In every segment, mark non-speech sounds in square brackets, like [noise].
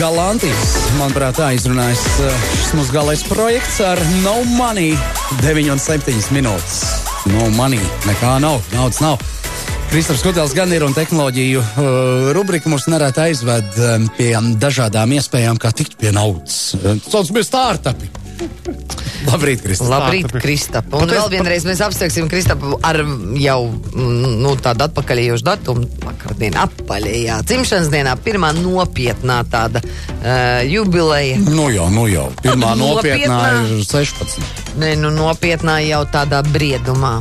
Galantijas. Manuprāt, tā izrunājas uh, šis mūsu galais projekts ar No Money 9 un 7 minūtes. No Money, nekā nav, naudas nav. Kristofers Kutels gan ir un tehnoloģiju uh, rubrika mums nereti aizved um, pie dažādām iespējām, kā tikt pie naudas. Uh, Saucamies startupi. Labrīt, Kristap. Labrīt, Kristap. Un Tāpēc- vēl vienreiz mēs apsveiksim Kristapu ar jau mm, nu, tādu atpakaļējošu datumu. Vakardien apaļējā dzimšanas dienā pirmā nopietnā tāda uh, jubileja. Nu jau, nu jau. Pirmā [laughs] nopietnā Nopietnā. ir 16. Nē, nu nopietnā jau tādā briedumā.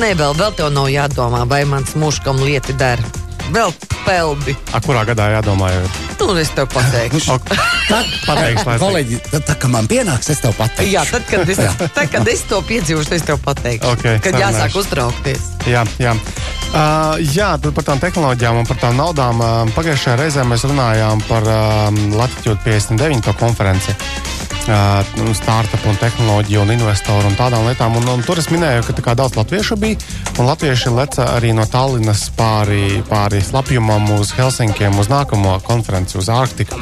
Nē, vēl, vēl tev nav jādomā, vai mans muškam lieti der. Vēl peldi. A, kurā gadā jādomā? Jau? Nu, es tev pateikšu. Ok. Pateiks, Kolēģi, tad, tā, kad man pienāks, es tev pateikšu. Jā, tad, kad es, tad, kad es to piedzīvošu, es tev pateikšu. Ok, kad jāsāk sarunāšu. uztraukties. Jā, jā. Uh, jā, tad par tām tehnoloģijām un par tām naudām. Uh, pagājušajā reizē mēs runājām par uh, Latviju 59. konferenci. Uh, nu, startup un tehnoloģiju un investoru un tādām lietām. Un, un tur es minēju, ka daudz latviešu bija. Un latvieši leca arī no Tallinas pāri, pāri slapjumam uz Helsinkiem uz nākamo konferenci, uz Ārktiku.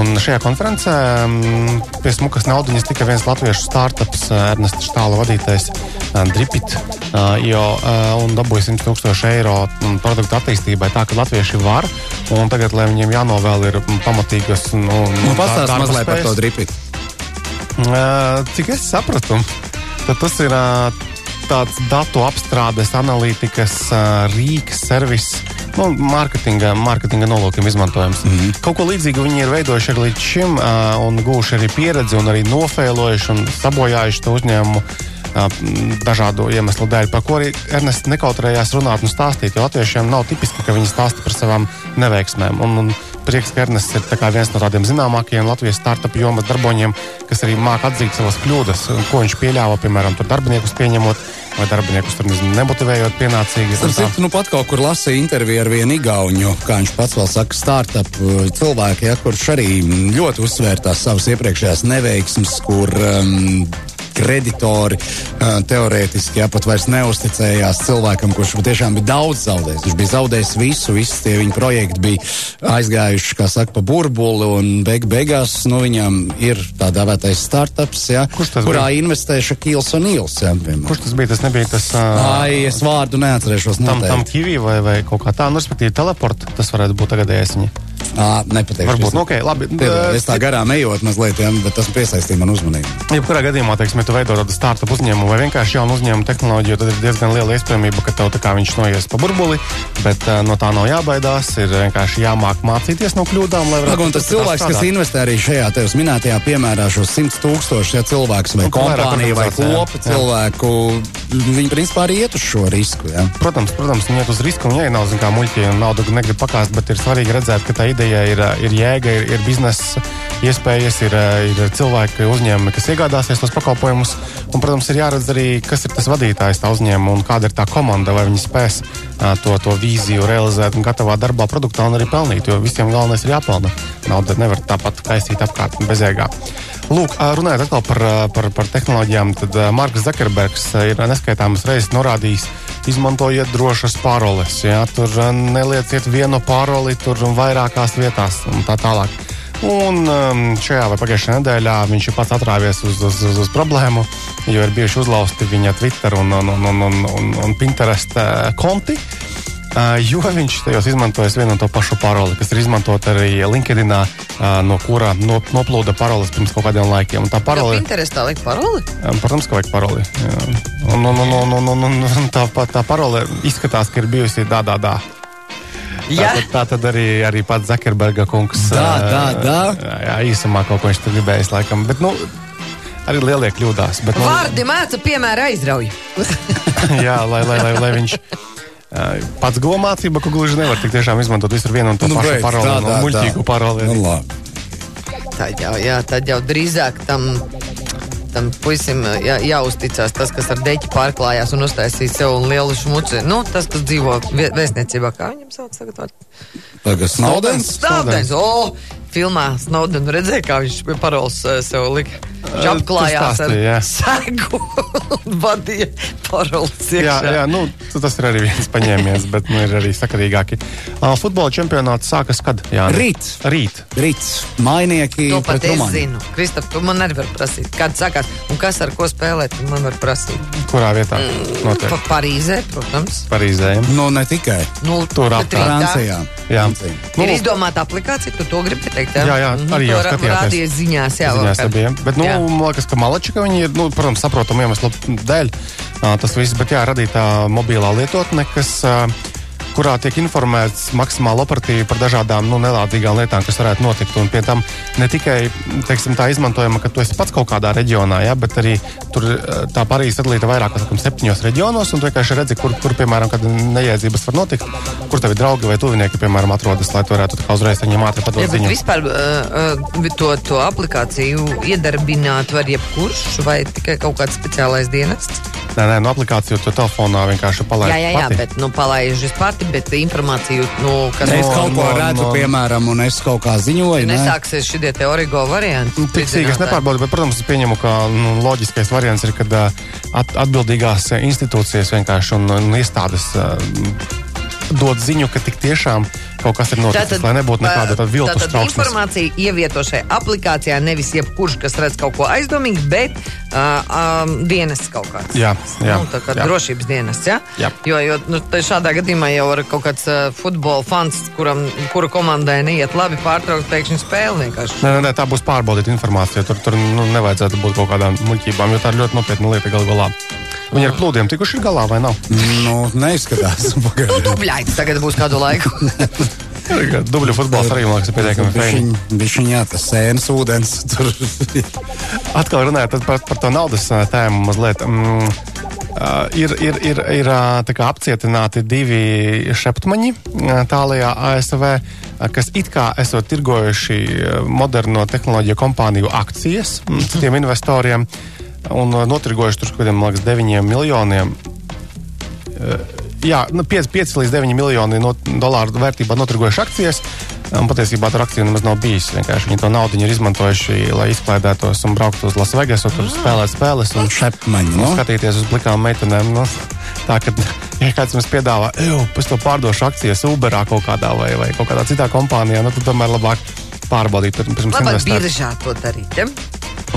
Un šajā konferencē um, pie smukas naudiņas tika viens latviešu startups, Ernests Štāla vadītais uh, Dripit, uh, jo, uh, un dabūja 100 tūkstoši eiro produktu attīstībai. Tā ka latvieši var, un tagad, lai viņiem jānovēl ir pamatīgas nu, Nu, Pastāst darba mazliet par to dripīt. Cik es sapratu, tad tas ir tāds datu apstrādes, analītikas rīks, servis. Nu, mārketinga, mārketinga nolūkiem izmantojams. Mm -hmm. Kaut ko līdzīgu viņi ir veidojuši arī līdz šim, uh, un guvuši arī pieredzi, un arī nofēlojuši un sabojājuši to uzņēmumu dažādu iemeslu dēļ, par ko arī Ernests nekautrējās runāt un stāstīt. Jo latviešiem nav tipiski, ka viņi stāsta par savām neveiksmēm. Un, un prieks, ka Ernests ir viens no tādiem zināmākajiem Latvijas startup jomas darboņiem, kas arī māca atzīt savas kļūdas, ko viņš pieļāva, piemēram, darbiniekus pieņemot vai darbiniekus tur nemotivējot pienācīgi. Tā. citu, nu pat kaut kur lasīju interviju ar vienu igauņu, kā viņš pats vēl saka, startup uh, cilvēku, ja, kurš arī ļoti uzsvēr tās savas iepriekšējās neveiksmes, kur um, kreditori teorētiski ja, pat vairs neusticējās cilvēkam, kurš patiešām bija daudz zaudējis. Viņš bija zaudējis visu, visi tie viņa projekti bija aizgājuši, kā saka, pa burbuli, un beig beigās nu, viņam ir tā dēvētais startups, ja, tas kurā bija? investē Šakils un Ils. Ja, piemēram. Kurš tas bija? Tas nebija tas. Uh, Ai, es vārdu neatcerēšos. Tam, noteikti. tam kivī vai, vai kaut kā tāda, nu, respektīvi, teleport, tas varētu būt tagadējais viņa. Ā, nepateikšu. Varbūt, nu, ok, labi. Piedod, es tā garām ejot mazliet, ja, bet tas piesaistīja man uzmanību. Jebkurā gadījumā, teiksim, ja tu veido tādu startup uzņēmumu vai vienkārši jaunu uzņēmumu tehnoloģiju, tad ir diezgan liela iespējamība, ka tev tā kā viņš noies pa burbuli, bet uh, no tā nav jābaidās. Ir vienkārši jāmāk mācīties no kļūdām, Lag, un tas cilvēks, kas strādāt. investē arī šajā tevis minētajā piemērā, šos 100 tūkstošus, ja cilvēks vai Nu, kompānija vai kopa cilvēku, viņi principā arī iet uz šo risku. Ja. Protams, protams, viņi iet uz risku, un ja nav zin, kā muļķi naudu negrib pakāst, bet ir svarīgi redzēt, ka tā ideja ir, uh, ir jēga, ir, ir biznesa iespējas, ir, uh, ir cilvēki, uzņēmumi, kas iegādāsies tos pakalpojumus. Un, protams, ir jāredz arī, kas ir tas vadītājs tā uzņēmuma un kāda ir tā komanda, vai viņi spēs uh, to, to vīziju realizēt un gatavā darbā, produktā un arī pelnīt. Jo visiem galvenais ir jāpelna. Nauda nevar tāpat kaisīt apkārt bezjēgā. Lūk, runājot atkal par, par, par tehnoloģijām, tad Marks Zakerbergs ir neskaitāmas reizes norādījis, izmantojiet drošas paroles. Jā, tur nelieciet vienu paroli, tur vairākās vietās un tā tālāk. Un um, šajā vai pagājušajā nedēļā viņš ir pats atrāvies uz, uz, uz, uz problēmu, jo ir bijuši uzlausti viņa Twitter un, un, un, un, un, un, Pinterest konti. Uh, jo viņš tajos izmantojas vienu un to pašu paroli, kas ir izmantota arī LinkedIn, uh, no kura no, noplūda paroles pirms kaut kādiem laikiem. Un tā Paroli. parole, Pinterestā liek paroli? um, protams, ka vajag paroli. Un, un, un, un, un, un, un tā, tā parole izskatās, ka ir bijusi tā, tā, tā. Jā. Tā, tā tad arī, arī pats Zakerberga kungs. Tā, tā, tā. Jā, īsumā kaut ko viņš tur gribējis, laikam. Bet, nu, arī lielie kļūdās. Bet, nu, Vārdi mēca, piemēra aizrauj. [laughs] jā, lai, lai, lai, lai viņš. Pats guva mācība, ka gluži nevar tik tiešām izmantot visur vienu un to nu, pašu paroli, tā, no muļķīgu paroli. Nu, labi. Tad jau, jā, tad jau drīzāk tam, tam puisim jā, jāuzticas tas, kas ar deķi pārklājās un uztaisīja sev lielu šmuci. Nu, tas, kas dzīvo vē- vēstniecībā, kā viņam sauc tagad? Tagad Snowdens. Stāvdens! O, filmā Snowdenu redzēja, kā viņš pie paroles eh, sev lika. Viņš Eh, apklājās ar jā. [laughs] segu un vadīja paroles Jā, jā nu, tas ir arī viens paņēmies, bet nu, ir arī sakarīgāki. Uh, futbola čempionāts sākas kad? Jā, Rīt. Rīt. Rīts, mainieki. To pat es Rumāniju. zinu. Kristap, tu man nevari prasīt, kad sākās un kas ar ko spēlēt. Man var prasīt. Kurā vietā notiek? Pa Parīzē, protams. Parīzē. Nu, ne tikai Nu, Tur apkārt. Francijā. Jā. Francija. Nu, Ir izdomāta aplikācija, tu to gribi teikt? Jā, jā, arī to jau skatījāties. Rādīja ziņās, jā, Ziņās nebija. Bet, nu, Jā. man liekas, ka Malačika viņi ir, nu, protams, saprotamu iemeslu dēļ. Tas viss, bet jā, radītā mobilā lietotne, kas. ā, kurā tiek informēts maksimāli operatīvi par dažādām nu, nelādīgām lietām, kas varētu notikt. Un pie tam ne tikai teiksim, tā izmantojama, ka tu esi pats kaut kādā reģionā, ja, bet arī tur eh, tā Parīzē sadalīta vairākos septiņos reģionos, un tu vienkārši redzi, kur, kur piemēram, kad neiedzības var notikt, kur tavi draugi vai tuvinieki, piemēram, atrodas, lai tu varētu uzreiz viņiem ātri padot bet ziņu. vispār uh, to, to aplikāciju iedarbināt var jebkurš vai tikai kaut kāds speciālais dienests? Nē, nē, no aplikāciju to telefonā vienkārši palaist. jā, jā, jā, pati. bet nu, palaižas pati, bet informāciju, nu, kas Es No, kaut ko no, redzu, no. piemēram, un es kaut kā ziņoju. ne? nesāksies šie te origo varianti. Nu, Tik sīki es nepārbaudu, bet, protams, es pieņemu, ka nu, loģiskais variants ir, kad ā, at, atbildīgās ā, institūcijas vienkārši un, un iestādes ā, dod ziņu, ka tik tiešām kaut kas ir noticis, lai nebūtu nekāda tāda viltus tātad trauksmes. informācija ievieto šajā aplikācijā nevis jebkurš, kas redz kaut ko aizdomīgu, bet uh, um, dienests kaut kāds. Jā, jā, nu, tā kā jā. drošības dienests, jā? Jā. Jo, jo nu, šādā gadījumā jau var kaut kāds uh, futbola fans, kuram, kura komandai neiet labi, pārtraukt pēkšņi spēli vienkārši. Nē, nē, nē, tā būs pārbaudīta informācija. Tur, tur nu, nevajadzētu būt kaut kādām muļķībām, jo tā ir ļoti nopietna lieta galu galā. Viņi ar plūdiem tikuši galā vai nav? Nu, neizskatās. [laughs] Pagaidām. Dubļaits tagad būs kādu laiku. [laughs] Dubļu futbols arī liekas ir pietiekami fēni. Viņš viņā tas sēnes ūdens. [laughs] Tur. Atkal runājot par, par to naudas tēmu mazliet. Mm, uh, ir ir, ir, ir kā apcietināti divi šeptmaņi tālajā ASV, kas it kā esot tirgojuši moderno tehnoloģiju kompāniju akcijas mm, citiem investoriem un ā, notirgojuši tur kaut kādiem, man liekas, 9 miljoniem. Jā, nu, 5, 5 līdz 9 miljoni no dolāru vērtībā notirgojuši akcijas. Un patiesībā tur akciju nemaz nav bijis. Vienkārši viņi to naudu ir izmantojuši, lai izklaidētos un brauktu uz Lasvegasu, tur spēlēt spēles un Šepmaņi. nu? Nu? skatīties uz blikām meitenēm. Nu, tā kā ja kāds mums piedāvā, ej, es to pārdošu akcijas Uberā kaut kādā vai, vai kaut kādā citā kompānijā, nu, tad tomēr labāk pārbaudīt pirms Labāk biržā to darīt. Ja?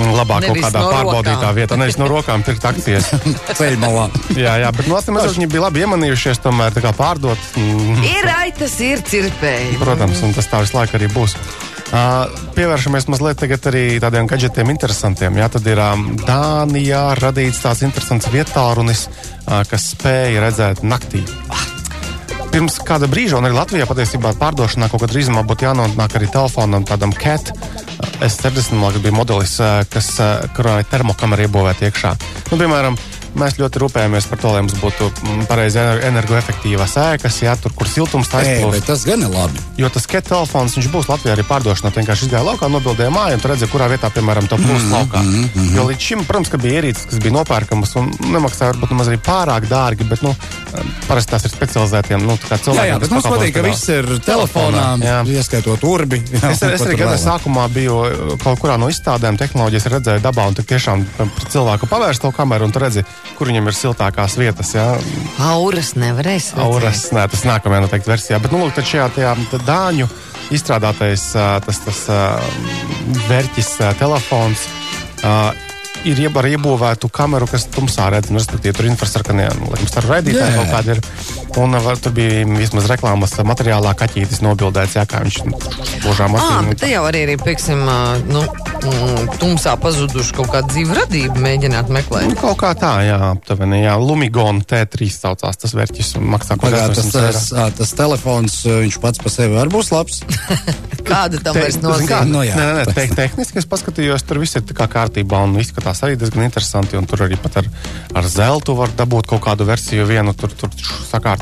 Un labāk kaut Nevis kādā no pārbaudītā rokām. vietā, nevis no rokām pirkt akcijas. [laughs] Ceļmalā. jā, jā, bet no atsimēs viņi bija labi iemanījušies tomēr tā kā pārdot. Mm, Ir aitas, ir cirpēji. Protams, un tas tā visu laiku arī būs. Uh, pievēršamies mazliet arī tādiem gadgetiem interesantiem. Jā, tad ir um, Dānijā radīts tāds interesants vietārunis, uh, kas spēja redzēt naktī. Pirms kāda brīža, un arī Latvijā patiesībā pārdošanā kaut kad drīzumā būtu jānonāk arī telefonam tādam CAT. S70 man liekas, bija modelis, uh, kas, uh, kurā ir termokamera iebūvēta iekšā. Nu, piemēram, mēs ļoti rūpējamies par to, lai mums būtu mm, pareizi ener- energoefektīvas ēkas, jā, tur, kur siltums taisnība. bet tas gan ir labi. Jo tas ket telefons viņš būs Latvijā arī pārdošanā. Tu vienkārši izgāja laukā, nobildēja māju un tu redzēji, kurā vietā, piemēram, to plūst mm, laukā. Mm, mm. Jo līdz šim, protams, ka bija ierīces, kas bija nopērkamas un nemaksāja varbūt nemaz arī pārāk dārgi, bet, nu, parasti tās ir specializētiem, nu, tā kā Jā, cilvēkiem. jā, bet mums patīk, ka viss ir telefonā, Jā. ieskaitot urbi. Jā, Es, es arī gada sākumā biju uh, kaut kurā no izstādēm, tehnoloģijas redzēju dabā, un tur tiešām pret cilvēku pavērst to kameru, un tu redzi, kur viņam ir siltākās vietas. Jā. Auras nevarēs. redzēt. Auras, nē, tas nākamajā noteikti versijā. Bet, nu, lūk, tad šajā tajā, dāņu izstrādātais tas, tas vērķis telefons. Ir iebūvētu kameru, kas tumsā redz, nu, respektīvi, tur infrasarkanie, nu, laikam, starp raidītāji Jā. kaut kādi ir. Un ā, tur bija vismaz reklāmas materiālā kaķītis nobildēts, jā, kā viņš ložām Ah, acīm. bet te jau arī ir, pieksim, nu, mm, tumsā pazuduši kaut kāda dzīva radība, mēģināt meklēt. Nu, kaut kā tā, jā, aptuveni, jā. Lumigon T3 saucās tas vērķis un maksā kaut kāds tas, tas, tas telefons, viņš pats par sevi var būt labs. [laughs] Kāda tam vairs kā, nozīme? Nu, jā. nē, nē, nē, te, tehniski es paskatījos, tur viss ir tā kā kārtībā un izskatās arī diezgan interesanti. Un tur arī pat ar, ar zeltu var dabūt kaut kādu versiju, vienu tur, tur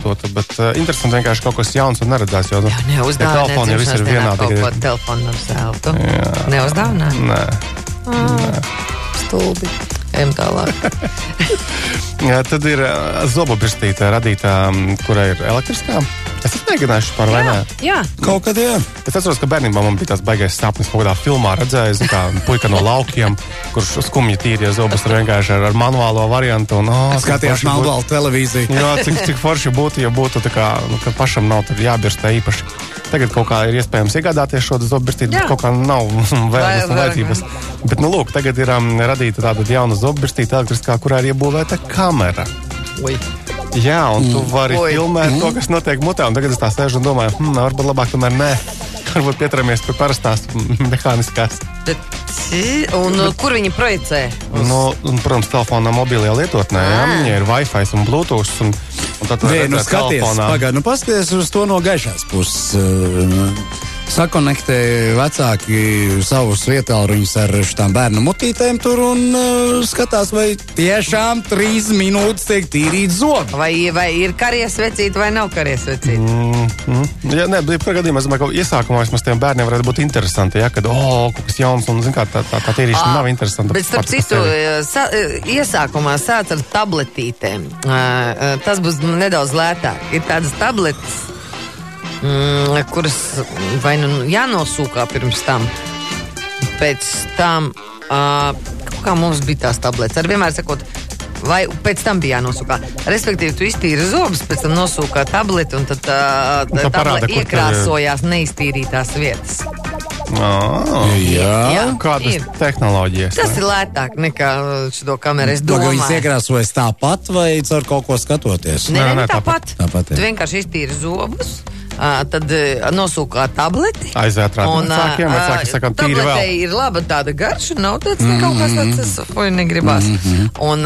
sakārtotu. Bet uh, interesanti vienkārši kaut kas jauns un neredzēts. Jo, nu, Jā, neuzdāvināt telefoni jau viss ir vienādi. kaut ko telefonu ar zeltu. Neuzdāvināt? Nē, Stulbi. Ejam tālāk. [laughs] Jā, tad ir zobu birstīte radītā, kurai ir elektriskā. Es esmu mēģinājis par vai nē. Jā, Kaut kad jā. Es atceros, ka bērnībā man bija tāds baigais sapnis, kaut kādā filmā redzējis, zin kā puika no laukiem, kurš skumji tīrīja zobus ar vienkārši ar, ar manuālo variantu. Un, oh, Skatījās Melnbaltu televīziju. Jā, cik, cik forši būtu, ja būtu tā kā, nu, ka pašam nav jābirst tā īpaši. Tagad kaut kā ir iespējams iegādāties šo zobirstīti, Jā. bet kaut kā nav [laughs] vēlmes un vajadzības. Bet, nu, lūk, tagad ir um, radīta tāda jauna zobirstīte elektriskā, kurā ir iebūvēta kamera. Ui. Jā, un tu vari Oi. filmēt to, kas notiek mutē. Tagad es tā sēžu un domāju, hm, varbūt labāk tomēr nē. [laughs] Varbūt pieturamies pie parastās [laughs] mehāniskās. Bet, un uh, kur viņi projicē? Nu, un, protams, telefonā mobilajā lietotnē. Jā, viņai ir Wi-Fi un Bluetooth. Un, un tad Nē, nu skaties, pagaidi, nu paskaties uz to no gaišās puses. Sakonektē vecāki savus vietāluņus ar šīm bērnu mutītēm tur un uh, skatās, vai tiešām trīs minūtes tiek tīrīt zobi. Vai, vai ir karies vecīti vai nav karies vecīti? Mm, mm. Jā, nē, jebkurā gadījumā es domāju, ka iesākumā vismaz tiem bērniem varētu būt interesanti. Ja, kad, oh, kaut kas jauns un, zin kā, tā, tā, tā tīrīšana nav interesanta. Bet, starp citu, sevi. sa, iesākumā sāc ar tabletītēm. Uh, uh, Tas būs nedaudz lētāk. Ir tādas tabletes, mm, kuras vai nu jānosūkā pirms tam, pēc tam, uh, kā mums bija tās tabletes. Ar vienmēr sakot, Vai pēc tam bija jānosūkā? Respektīvi, tu iztīri zobus, pēc tam nosūkā tableti, un tad tā, Un tā tā parāda, iekrāsojās neiztīrītās vietas. Ah, Jā, Jā. Kādas ir. tehnoloģijas? Tas ne? ir lētāk nekā šo kameru. Es Domāju, viņas domāju, iekrāsojas tāpat vai caur kaut ko skatoties. Nē, Nē, nē, tāpat. Tāpat, jā. Tu vienkārši iztīri zobus. Tad ā, nosūkā tableti. Aiziet Un, vecākiem, vecāki saka, tīri vēl. ir laba tāda garša, nav tāds mm -hmm. kaut kas tāds, tas fuj, negribas. Mm -hmm. Un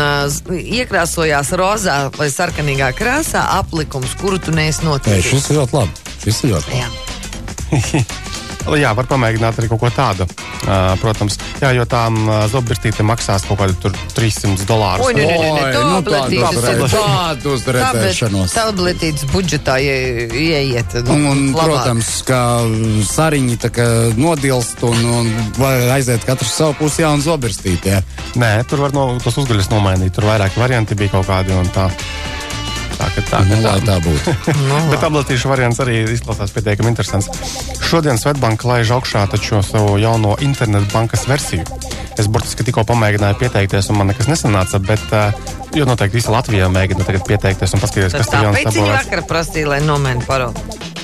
iekrāsojās rozā vai sarkanīgā krāsā aplikums, kuru tu neesi Nē, noticis. šis ir ļoti labi. Šis ir ļoti labi. [laughs] Jā. Var pamēģināt arī kaut ko tādu. Uh, protams, jā, jo tām uh, zobbirstītēm maksās kaut kādi tur 300 dolārus. Oi, nē, nē, nē, Oi, nu, tabletītes tādu ir redz- tādu uz redzēšanos. Tabletītes budžetā ie- ieiet. Un, un, labāk. protams, kā sariņi tā kā nodilst un, un aiziet katrs savu pusi jaunu zobirstīti. Ja? Nē, tur var no, tos uzgaļus nomainīt. Tur vairāki varianti bija kaut kādi un tā. Tā, ka tā, Nu, ka tā. tā būtu. [laughs] Nu, Bet tabletīšu variants arī izklausās pietiekami interesants. Šodien Svetbanka laiž augšā taču savu jauno internetu bankas versiju. Es burtiski tikko pamēģināju pieteikties, un man nekas nesanāca, bet, uh, jo noteikti visi Latvijā mēģina tagad pieteikties un paskatīties, kas tur jauns tāpēc viņi vakar prasīja, lai nomaina paroli.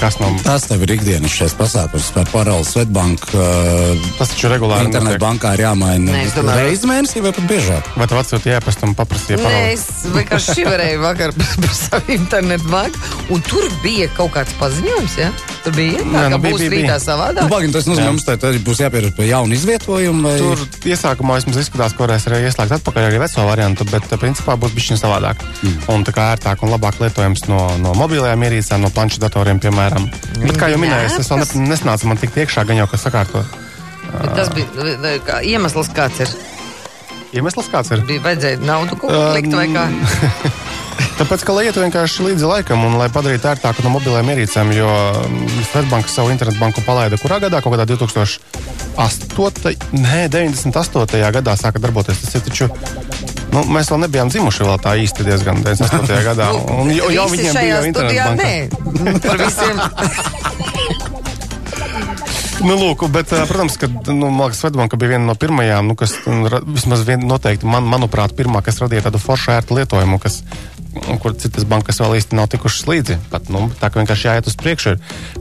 Kas no Tas tev ir ikdienas šis pasākums par paroli Svetbanku. Uh, tas taču regulāri Internetu notiek. bankā ir jāmaina Nē, domāju- reizi mēnesī vai pat biežāk. Vai tu atsūti ēpastu un paprasīji Nē, paroli? es vienkārši šiverēju vakar [laughs] par savu internetu banku, un tur bija kaut kāds paziņojums, ja? Tur bija, tā, Jā, ka nu, bija, būs bija, bija. Nu, savādāk. Pagaidām, tas nozīmē, ka mums te tad būs jāpierast pie jauna izvietojuma. Vai... Tur iesākumā vismaz izskatās, ka varēs arī ieslēgt atpakaļ arī veco variantu, bet uh, principā būs bijis savādāk. Mm. Un tā kā ērtāk un labāk lietojams no, no mobilajām ierīcēm, no planšetdatoriem, piemēram. Bet, kā jau minēju, es vēl ne, nesnācu man tikt iekšā, gan jau kas sakārto. Bet Tas bija kā, iemesls, kāds ir. Iemesls kāds ir? Bija vajadzēja naudu kaut ko likt vai kā. [laughs] Tāpēc, ka lai ietu vienkārši līdzi laikam un lai padarītu ērtāku no mobilajām ierīcēm, jo mm, Svetbanka savu internetu banku palaida kurā gadā? Kaut kādā 2008. Nē, 98. gadā sāka darboties. Tas ir taču. Nu, mēs vēl nebijām dzimuši vēl tā īsti diezgan 98. gadā. [laughs] Un, jau, jau viņiem bija internets. [laughs] Par visiem. Nu, lūk, bet, ā, protams, ka nu, Svetbanka bija viena no pirmajām, nu, kas nu, vismaz vien, noteikti, man, manuprāt, pirmā, kas radīja tādu foršu ērtu lietojumu, kas, kur citas bankas vēl īsti nav tikušas līdzi. Pat, nu, tā kā vienkārši jāiet uz priekšu.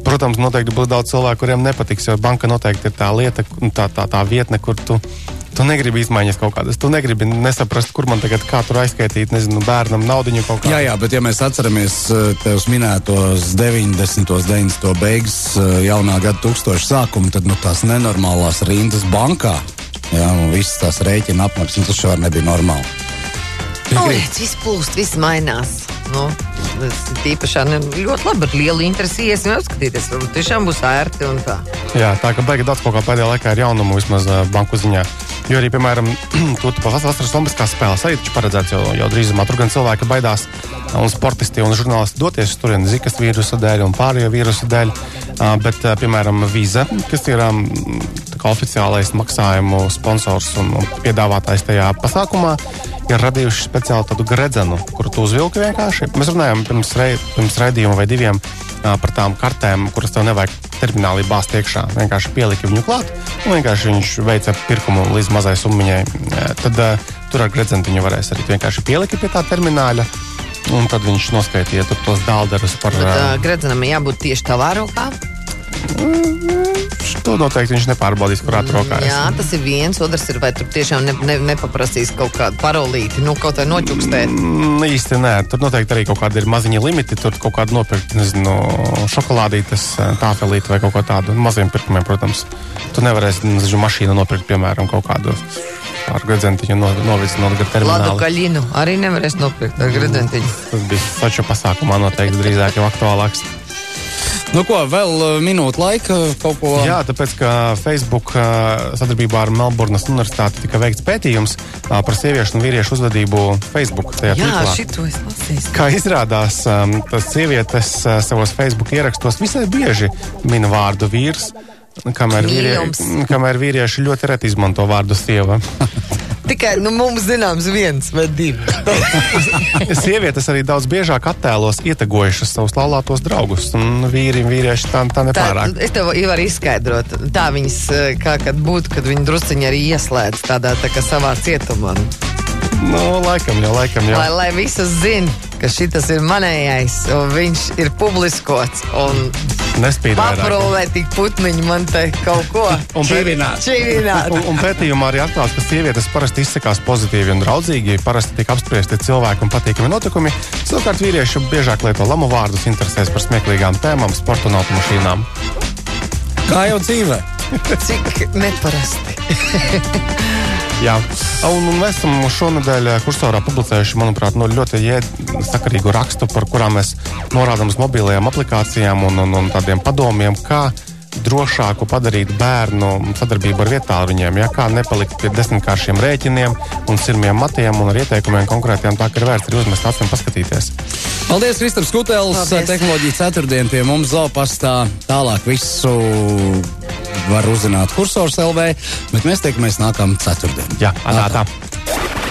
Protams, noteikti būs daudz cilvēku, kuriem nepatiks, jo banka noteikti ir tā lieta, un tā, tā, tā vietne, kur tu. Tu negribi izmaiņas kaut kādas. Tu negribi nesaprast, kur man tagad kā tur aizskaitīt, nezinu, bērnam naudu kaut kādā. Jā, jā, bet ja mēs atceramies tevis minētos 90. 90. beigas, eh, jaunā gada tūkstoša sākumu, tad nu, tās nenormālās rindas bankā, jā, un visas tās rēķina apmaksas, nu, tas jau nebija normāli. Nu, redz, viss plūst, viss mainās. Nu, tas ir īpaši ne, ļoti labi. Ar lielu interesi iesim apskatīties. Varbūt tiešām būs ērti un tā. Jā, tā ka beigās daudz kaut kā pēdējā laikā ir jaunumu vismaz banku ziņā. Jo arī, piemēram, [clears throat] tur tas vasaras olimpiskās spēles arī taču paredzēts jau, jau drīzumā. Tur gan cilvēki baidās, un sportisti un žurnālisti doties tur gan zikas vīrusu dēļ un pārējo vīrusu dēļ. Bet, piemēram, vīza, kas ir oficiālais maksājumu sponsors un piedāvātājs tajā pasākumā, ir radījuši speciāli tādu gredzenu, kuru tu uzvilki vienkārši. Mēs runājām pirms, rei, pirms raidījuma vai diviem par tām kartēm, kuras tev nevajag terminālī bāzt iekšā. Vienkārši pieliki viņu klāt, un vienkārši viņš veica pirkumu līdz mazai summiņai. Tad tur ar gredzenu viņu varēs arī vienkārši pieliki pie tā termināla. Un tad viņš noskaitīja tos dāldarus par. Uh, gredzenam jābūt tieši tavā rokā. To noteikti viņš nepārbaudīs, kurā rokā ir. Jā, tas ir viens. Otrs ir, vai tur tiešām ne, ne, nepaprasīs kaut kādu parolīti, nu, kaut kā noķukstēt. Mm, īsti nē, tur noteikti arī kaut kādi ir maziņi limiti. Tur kaut kāda nopirkt, nezinu, šokolādītes, tāfelīti vai kaut ko tādu. Maziem pirkumiem, protams. Tu nevarēsi, nezinu, mašīnu nopirkt, piemēram, kaut kādu ar gredzentiņu no, novicinot gar terminālu. Ladu kaļinu arī nevarēs nopirkt ar gredzentiņu. Tas bija taču pasākumā noteikti drīzāk jau aktuālāks. Nu, ko vēl uh, minūte laika kaut ko? Jā, tāpēc, ka Facebook uh, sadarbībā ar Melburnas Universitāti tika veikts pētījums uh, par sieviešu un vīriešu uzvedību Facebook. Jā, tīklā. šito es lasīju. Kā izrādās, um, tas sievietes savos Facebook ierakstos visai bieži min vārdu vīrs. Kamēr, vīrie, kamēr vīrieši ļoti reti izmanto vārdu sieva. [laughs] Tikai nu, mums zināms viens vai divi. [laughs] Sievietes arī daudz biežāk attēlos ietegojušas savus laulātos draugus. Un vīri un vīrieši tā, tā nepārāk. Tā, es tev varu izskaidrot. Tā viņas eh, kā kad būtu, kad viņi drusciņi arī ieslēdz tādā tā kā savā cietumā. Nu, laikam jau, laikam jau. Lai, lai visas zinātu, ka šis ir manējais, un viņš ir publiskots. Paprūvē tik putniņi man te kaut ko. un, čīvināt. un, un pētījumā arī atklāts, ka sievietes parasti izsakās pozitīvi un draudzīgi, parasti tiek apspriesti cilvēki un patīkami notikumi. Savukārt vīrieši biežāk lieto lamu vārdus, interesēs par smieklīgām tēmām, sporta un automašīnām. Kā jau dzīvē? Cik neparasti. [laughs] Jā, un, un mēs esam šonadēļ eh, kursorā publicējuši, manuprāt, no ļoti sakarīgu rakstu, par kurām mēs norādām uz mobilajām aplikācijām un, un, un tādiem padomiem, kā drošāku padarīt bērnu sadarbību ar vietāluņiem, ja kā nepalikt pie desmitkāršiem rēķiniem un sirmiem matiem un ar ieteikumiem konkrētiem, tā ka ir vērts arī uzmest acīm paskatīties. Paldies, Kristofers Kutēls, tehnoloģija ceturtdien pie mums Zopastā. Tālāk visu var uzzināt kursors LV, bet mēs tiekamies nākamā ceturtdienā. Jā, tā. tā.